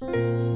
了。